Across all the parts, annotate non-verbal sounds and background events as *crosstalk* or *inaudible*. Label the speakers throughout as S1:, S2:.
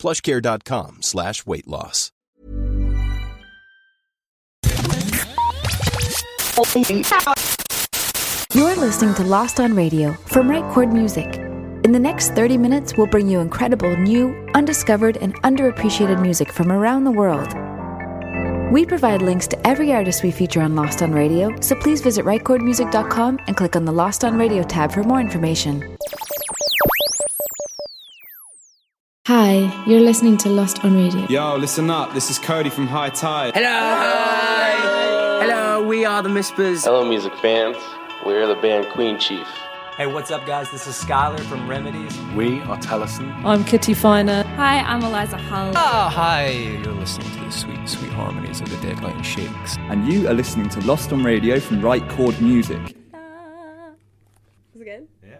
S1: plushcare.com slash weight loss.
S2: You're listening to Lost on Radio from Right Chord Music. In the next 30 minutes, we'll bring you incredible, new, undiscovered, and underappreciated music from around the world. We provide links to every artist we feature on Lost on Radio, so please visit rightchordmusic.com and click on the Lost on Radio tab for more information.
S3: Hi, you're listening to Lost on Radio.
S4: Yo, listen up. This is Cody from High Tide.
S5: Hello! Hi! Hello, we are the Mispers.
S6: Hello, music fans. We're the band Queen Chief.
S7: Hey, what's up, guys? This is Skylar from Remedies.
S8: We are Tellison.
S9: I'm Kitty Finer.
S10: Hi, I'm Eliza Hull.
S11: Oh, hi. You're listening to the sweet, sweet harmonies of the Deadline Shakes.
S12: And you are listening to Lost on Radio from Right Chord Music.
S13: Again?
S14: Yeah.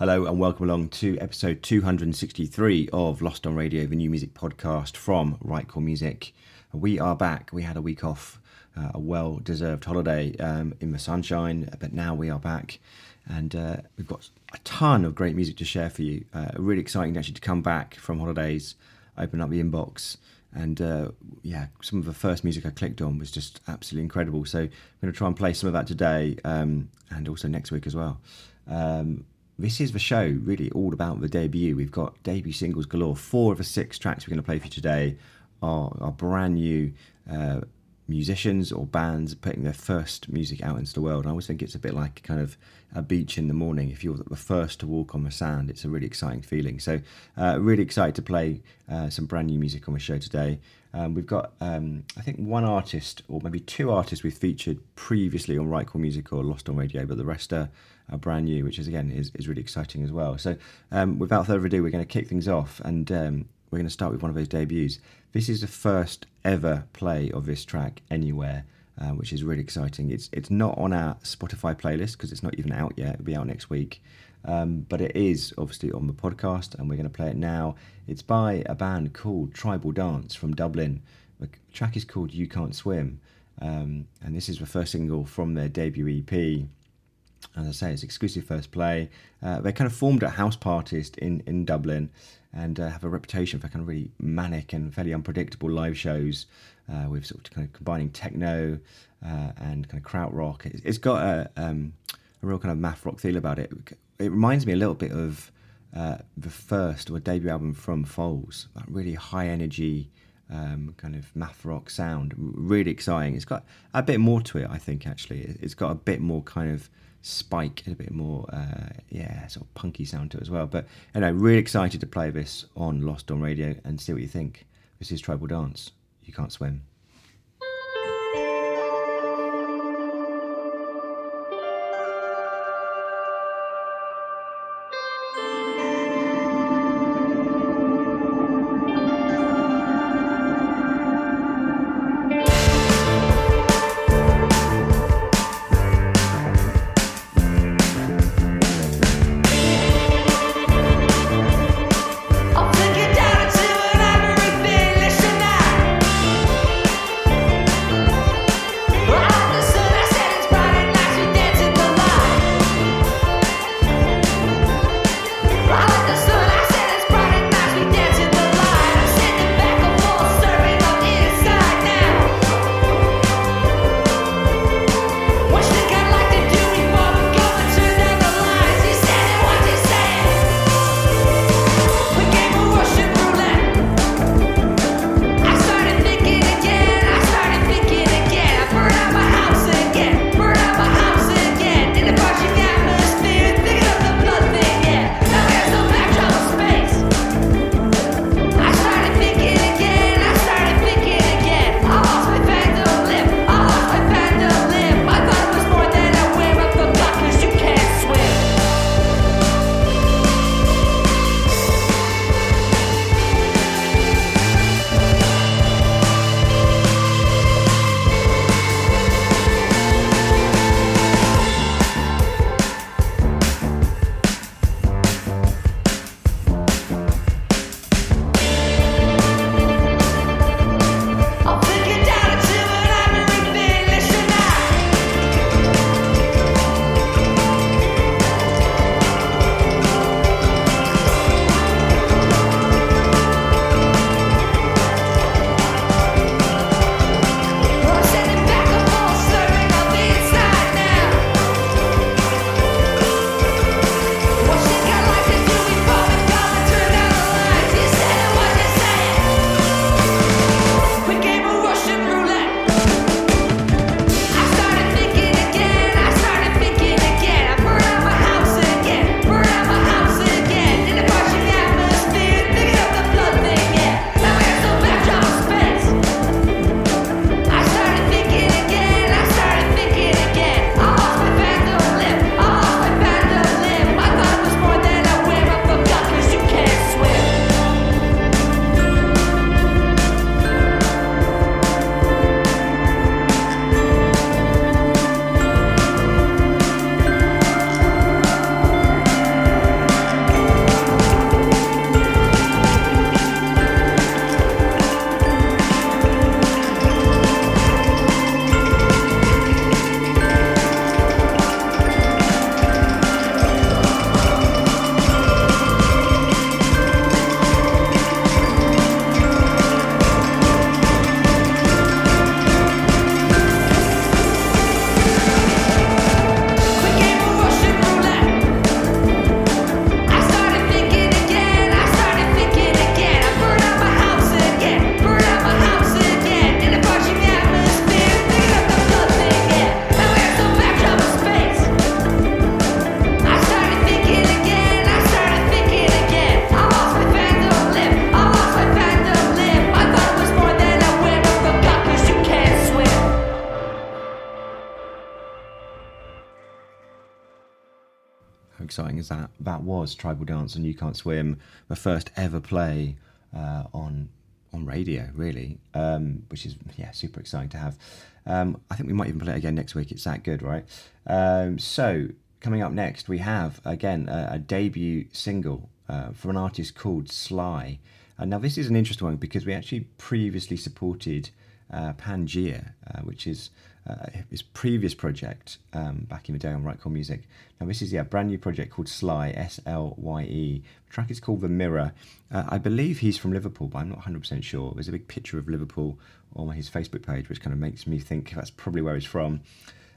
S14: Hello and welcome along to episode 263 of Lost on Radio, the new music podcast from Right Chord Music. We are back. We had a week off, uh, a well deserved holiday um, in the sunshine, but now we are back and uh, we've got a ton of great music to share for you. Uh, really exciting actually to come back from holidays, open up the inbox, and uh, yeah, some of the first music I clicked on was just absolutely incredible. So I'm going to try and play some of that today um, and also next week as well. Um, this is the show really all about the debut. We've got debut singles galore. Four of the six tracks we're going to play for you today are, are brand new uh, musicians or bands putting their first music out into the world. I always think it's a bit like kind of a beach in the morning. If you're the first to walk on the sand, it's a really exciting feeling. So, uh, really excited to play uh, some brand new music on the show today. Um, we've got, um, I think, one artist or maybe two artists we've featured previously on Right Chord Music or Lost on Radio, but the rest are, are brand new, which is again is, is really exciting as well. So, um, without further ado, we're going to kick things off and um, we're going to start with one of those debuts. This is the first ever play of this track anywhere, uh, which is really exciting. It's it's not on our Spotify playlist because it's not even out yet. It'll be out next week, um, but it is obviously on the podcast, and we're going to play it now. It's by a band called Tribal Dance from Dublin. The track is called "You Can't Swim," um, and this is the first single from their debut EP as I say, it's exclusive first play. Uh, they kind of formed at house parties in, in Dublin and uh, have a reputation for kind of really manic and fairly unpredictable live shows uh, with sort of kind of combining techno uh, and kind of krautrock. It's, it's got a, um, a real kind of math rock feel about it. It reminds me a little bit of uh, the first or debut album from Foals, that really high energy. Um, kind of math rock sound, really exciting. It's got a bit more to it, I think. Actually, it's got a bit more kind of spike and a bit more, uh, yeah, sort of punky sound to it as well. But know, really excited to play this on Lost on Radio and see what you think. This is Tribal Dance. You can't swim. Exciting as that that was. Tribal Dance and You Can't Swim, the first ever play uh, on on radio, really, um, which is yeah super exciting to have. Um, I think we might even play it again next week. It's that good, right? Um, so coming up next, we have again a, a debut single uh, from an artist called Slye. Uh, now this is an interesting one because we actually previously supported uh, Pangea, uh, which is uh, his previous project um, back in the day on Right Chord Music. Now this is yeah, a brand new project called Slye, S L Y E. The track is called The Mirror. Uh, I believe he's from Liverpool, but I'm not 100% sure. There's a big picture of Liverpool on his Facebook page, which kind of makes me think that's probably where he's from.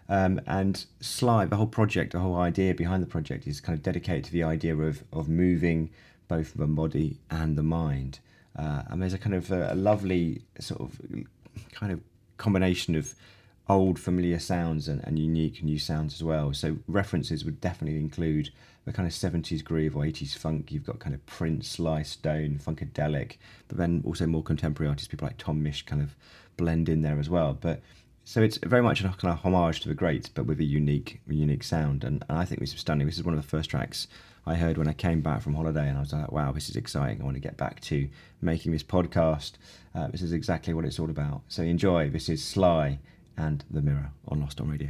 S14: Um, and Slye, the whole project, the whole idea behind the project is kind of dedicated to the idea of, of moving both the body and the mind. Uh, and there's a kind of a, a lovely sort of kind of combination of old familiar sounds and, and unique new sounds as well. So references would definitely include the kind of 70s groove or 80s funk. You've got kind of Prince, Sly Stone, Funkadelic, but then also more contemporary artists, people like Tom Misch kind of blend in there as well. But so it's very much a kind of homage to the greats, but with a unique, unique sound. And, and I think this is stunning. This is one of the first tracks I heard when I came back from holiday, and I was like, "Wow, this is exciting! I want to get back to making this podcast. Uh, this is exactly what it's all about." So enjoy. This is Slye and The Mirror on Lost on Radio.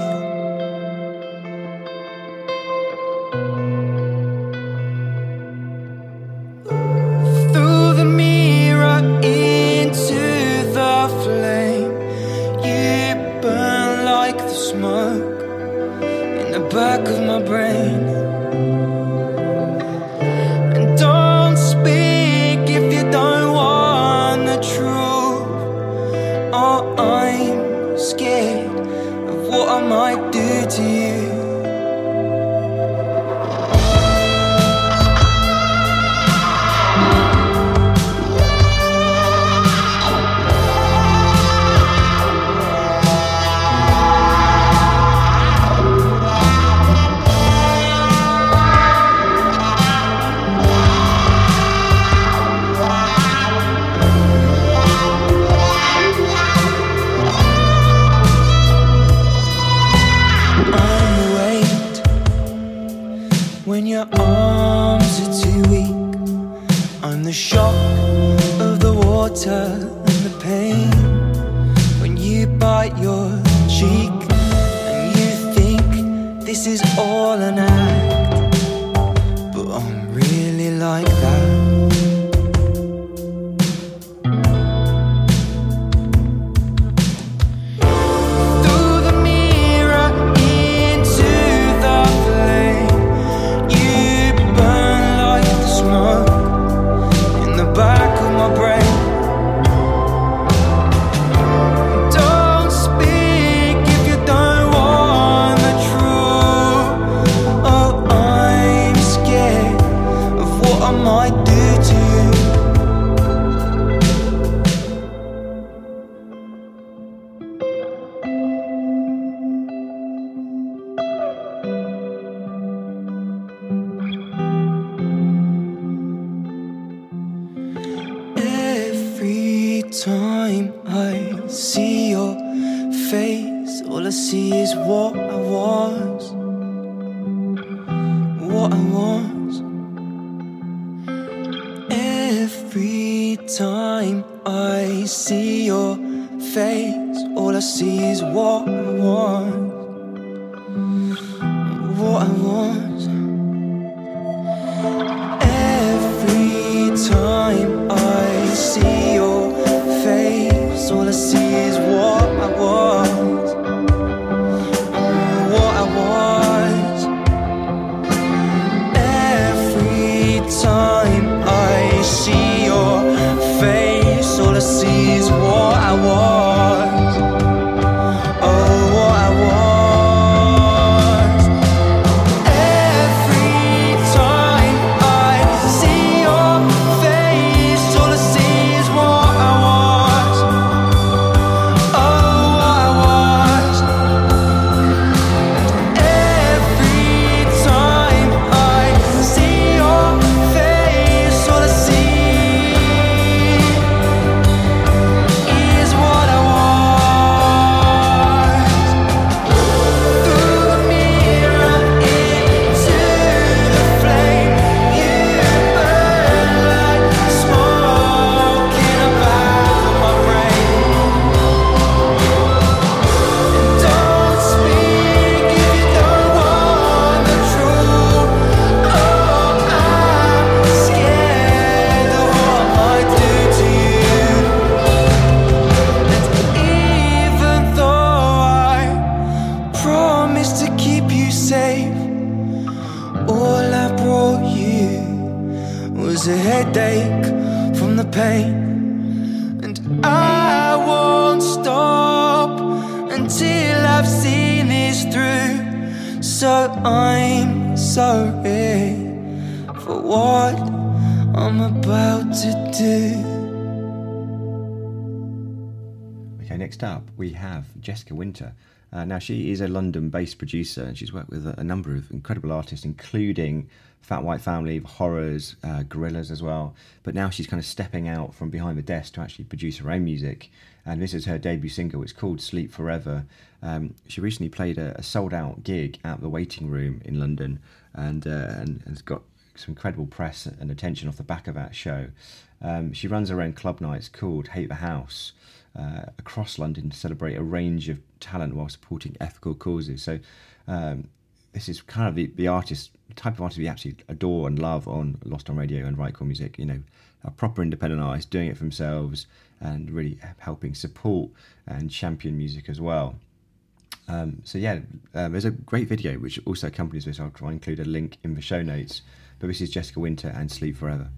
S8: was. seas war I war awake from the pain. And I won't stop until I've seen this through. So I'm sorry for what I'm about to do.
S15: Okay, next up we have Jessica Winter. Uh, now, she is a London based producer and she's worked with a, a, number of incredible artists, including Fat White Family, Horrors, uh, Gorillaz as well. But now she's kind of stepping out from behind the desk to actually produce her own music. And this is her debut single. It's called Sleep Forever. Um, she recently played a, a, sold out gig at the Waiting Room in London and, uh, and has got some incredible press and attention off the back of that show. Um, she runs her own club nights called Hate the House uh, across London to celebrate a range of talent while supporting ethical causes. So um, this is kind of the, the artist type of artist we absolutely adore and love on Lost on Radio and Right Chord Music. You know, a proper independent artist doing it for themselves and really helping support and champion music as well. Um, so yeah, uh, there's a great video which also accompanies this. I'll try and include a link in the show notes. But this is Jessica Winter and Sleep Forever.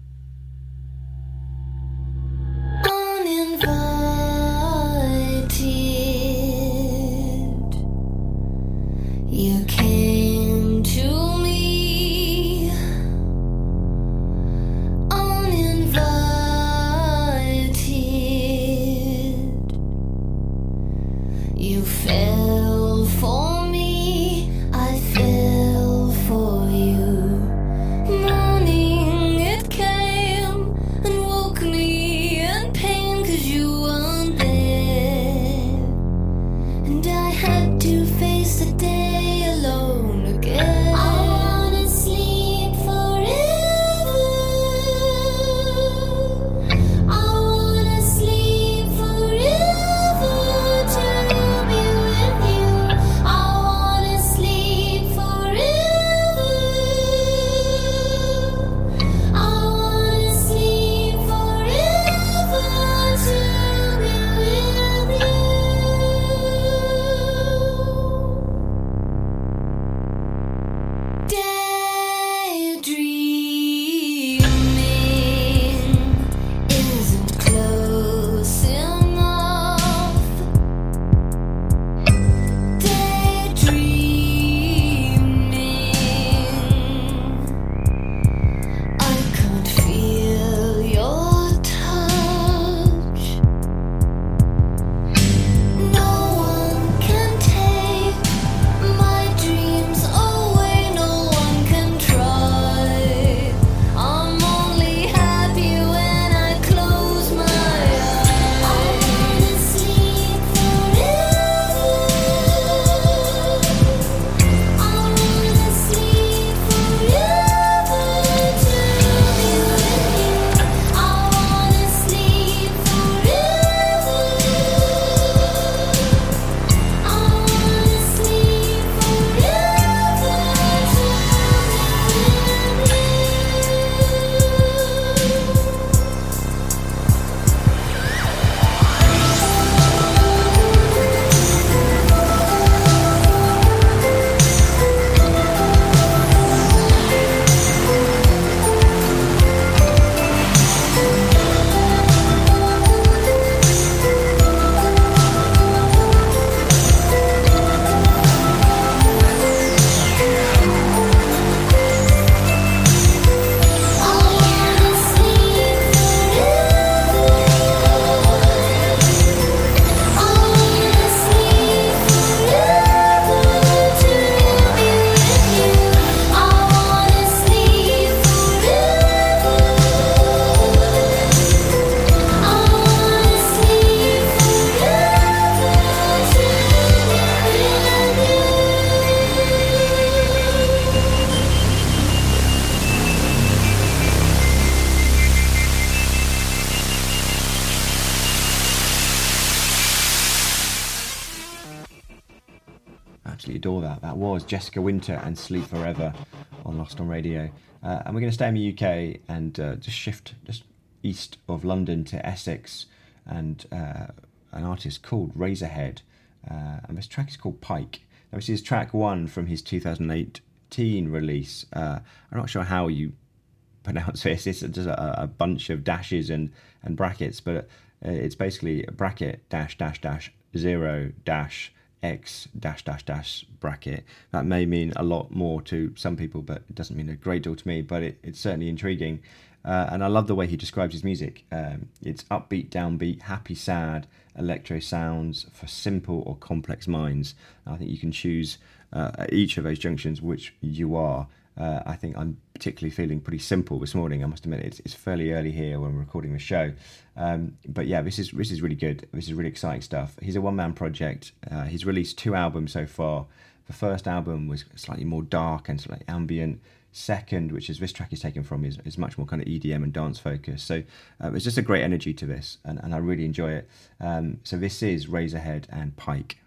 S15: Jessica Winter and Sleep Forever on Lost on Radio. Uh, and we're going to stay in the UK and uh, just shift just east of London to Essex and uh, an artist called Razorhead. Uh, and this track is called Pike. Now, this is track one from his 2018 release. Uh, I'm not sure how you *laughs*
S14: pronounce this. It's just a, a bunch of dashes and and brackets, but uh, it's basically a bracket dash dash dash zero dash x dash dash dash bracket. That may mean a lot more to some people, but it doesn't mean a great deal to me. But it, it's certainly intriguing, uh, and I love the way he describes his music. Um, it's upbeat, downbeat, happy, sad, electro sounds for simple or complex minds. I think you can choose uh, at each of those junctions which you are. Uh, I think I'm particularly feeling pretty simple this morning. I must admit it's, it's fairly early here when we're recording the show, um, but yeah, this is this is really good. This is really exciting stuff. He's a one man project. Uh, he's released two albums so far. The first album was slightly more dark and slightly ambient. Second, which is this track is taken from, is, is much more kind of EDM and dance focused. So uh, it's just a great energy to this, and, and I really enjoy it. Um, so this is Razorhead and Pike.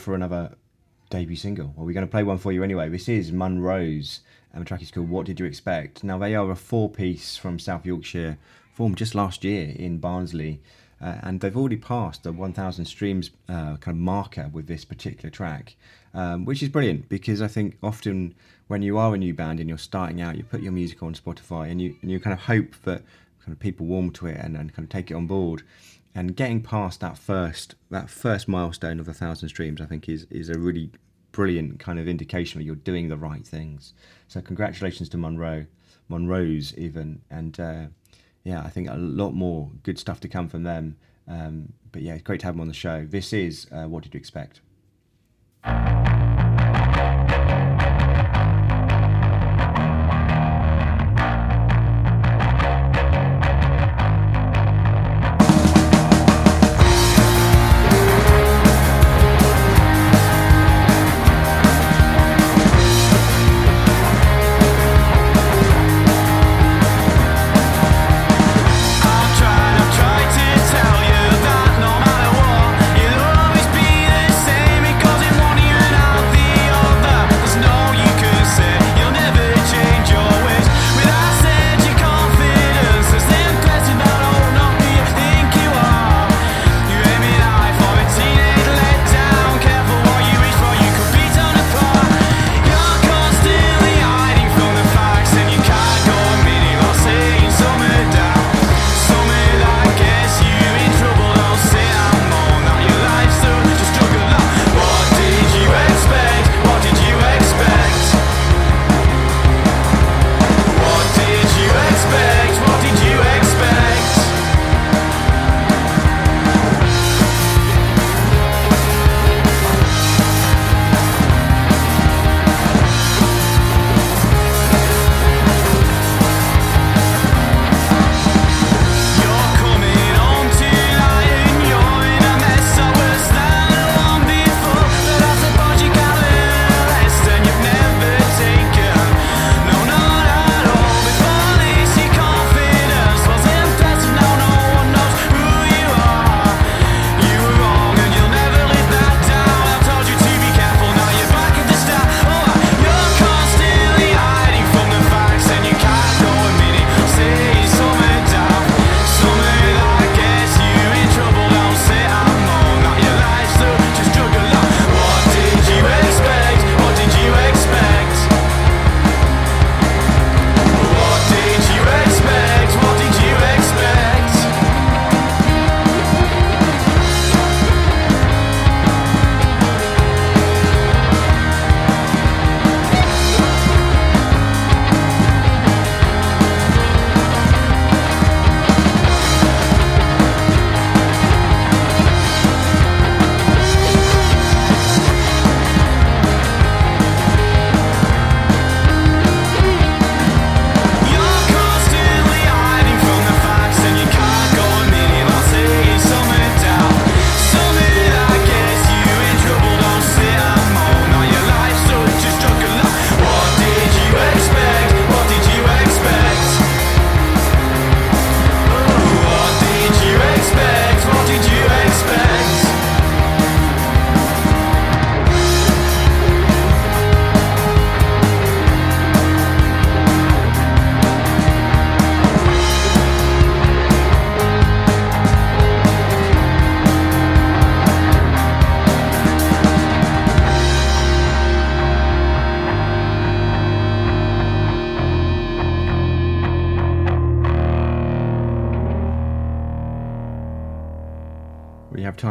S14: For another debut single? Well, we're going to play one for you anyway. This is Munrose, and the track is called What Did You Expect? Now, they are a four piece from South Yorkshire, formed just last year in Barnsley.
S8: uh, and they've already passed the 1,000 streams uh, kind of marker with this particular track, um, which is brilliant because I think often when you are a new band and you're starting out, you put your music on Spotify and you and you kind of hope that kind of people warm to it and, and kind of take it on board. And getting past that first that first milestone of a thousand streams, I think is is a really brilliant kind of indication that you're doing the right things. So congratulations to Monroe, Monroe's even, and uh, yeah, I think a lot more good stuff to come from them. Um, but yeah, it's great to have them on the show. This is uh, what did you expect?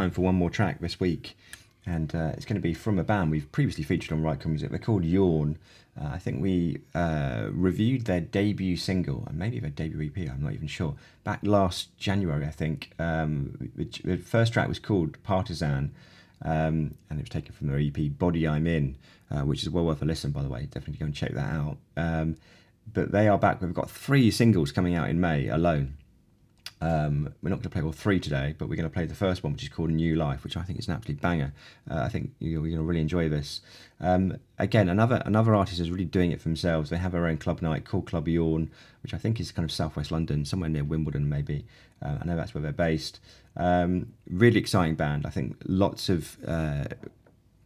S8: Time for one more track this week, and uh, it's going to be from a band we've previously featured on Right Chord Music. They're called Yawn. Uh, I think we uh, reviewed their debut single, and maybe their debut EP, I'm not even sure, back last January, I think. Um, the first track was called Partisan, um, and it was taken from their EP Body I'm In, uh, which is well worth a listen, by the way. Definitely go and check that out. Um, but they are back. We've got three singles coming out in May alone. Um, we're not going to play all three today, but we're going to play the first one, which is called New Life, which I think is an absolute banger. Uh, I think you're, going to really enjoy this. Um, again, another another artist is really doing it for themselves. They have their own club night called Club Yawn, which I think is kind of southwest London, somewhere near Wimbledon, maybe. Uh, I know that's where they're based. Um, really exciting band. I think lots of uh,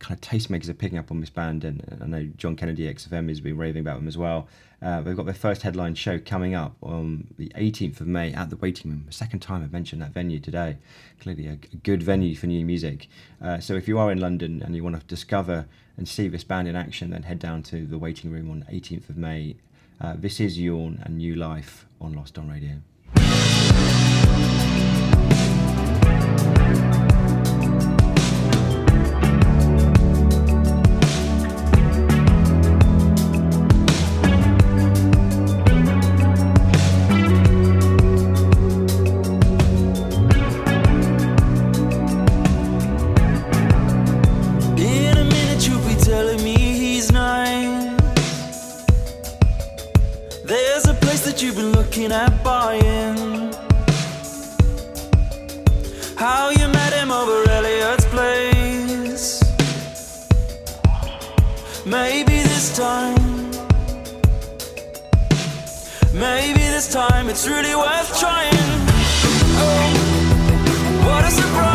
S14: kind of tastemakers are picking up on this band, and I know John Kennedy XFM has been raving about them as well. Uh, they've got their first headline show coming up on the 18th of May at the Waiting Room. The second time I've mentioned that venue today. Clearly, a, a good venue for new music. Uh, so if you are in London and you want to discover and see this band in action, then head down to the Waiting Room on 18th of May. Uh, this is Yawn and New Life on Lost on Radio.
S8: That you've been looking at buying. How you met him over Elliot's place. Maybe this time. Maybe this time it's really worth trying. Oh, what a surprise.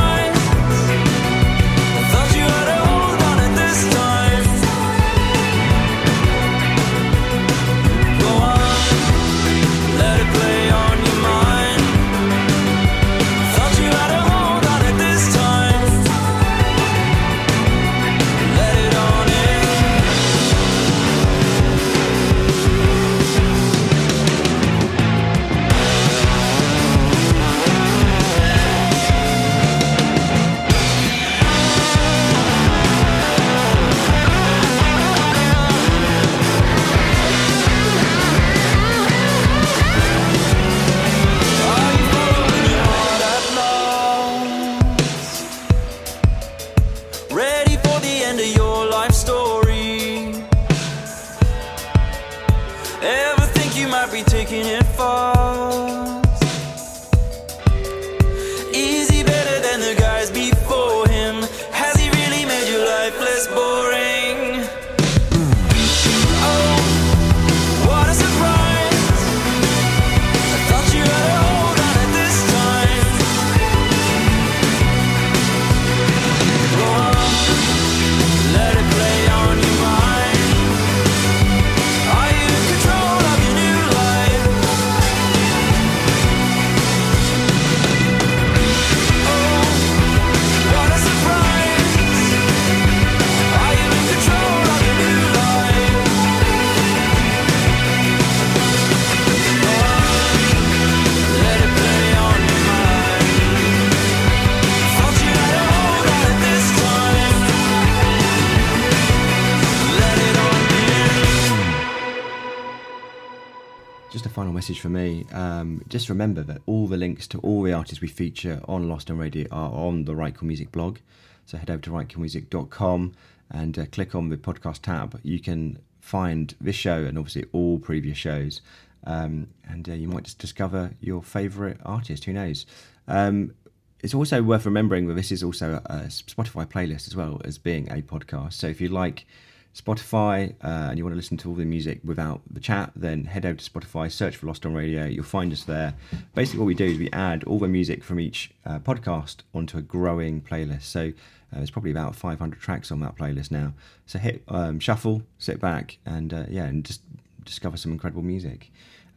S14: Message for me. Um, just remember that all the links to all the artists we feature on Lost on Radio are on the Right Chord Music blog. So head over to rightchordmusic.com and uh, click on the podcast tab. You can find this show and obviously all previous shows. Um, and uh, you might just discover your favourite artist. Who knows? Um, it's also worth remembering that this is also a Spotify playlist as well as being a podcast. So if you like Spotify uh, and you want to listen to all the music without the chat, then head over to Spotify, search for Lost on Radio. You'll find us there. Basically, what we do is we add all the music from each uh, podcast onto a growing playlist. So uh, there's probably about 500 tracks on that playlist now. So hit um, shuffle, sit back, and uh, yeah, and just discover some incredible music.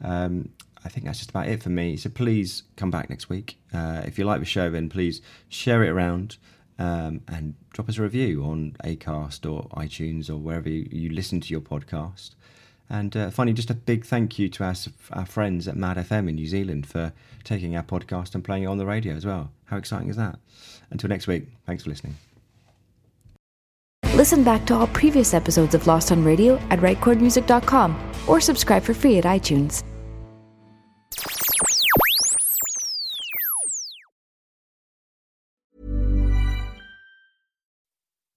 S14: Um, I think that's just about it for me. So please come back next week. Uh, if you like the show, then please share it around um, and drop us a review on Acast or iTunes or wherever you, you listen to your podcast. And uh, finally, just a big thank you to our, our friends at Mad FM in New Zealand for taking our podcast and playing it on the radio as well. How exciting is that? Until next week, thanks for listening.
S2: Listen back to all previous episodes of Lost on Radio at rightchordmusic.com or subscribe for free at iTunes.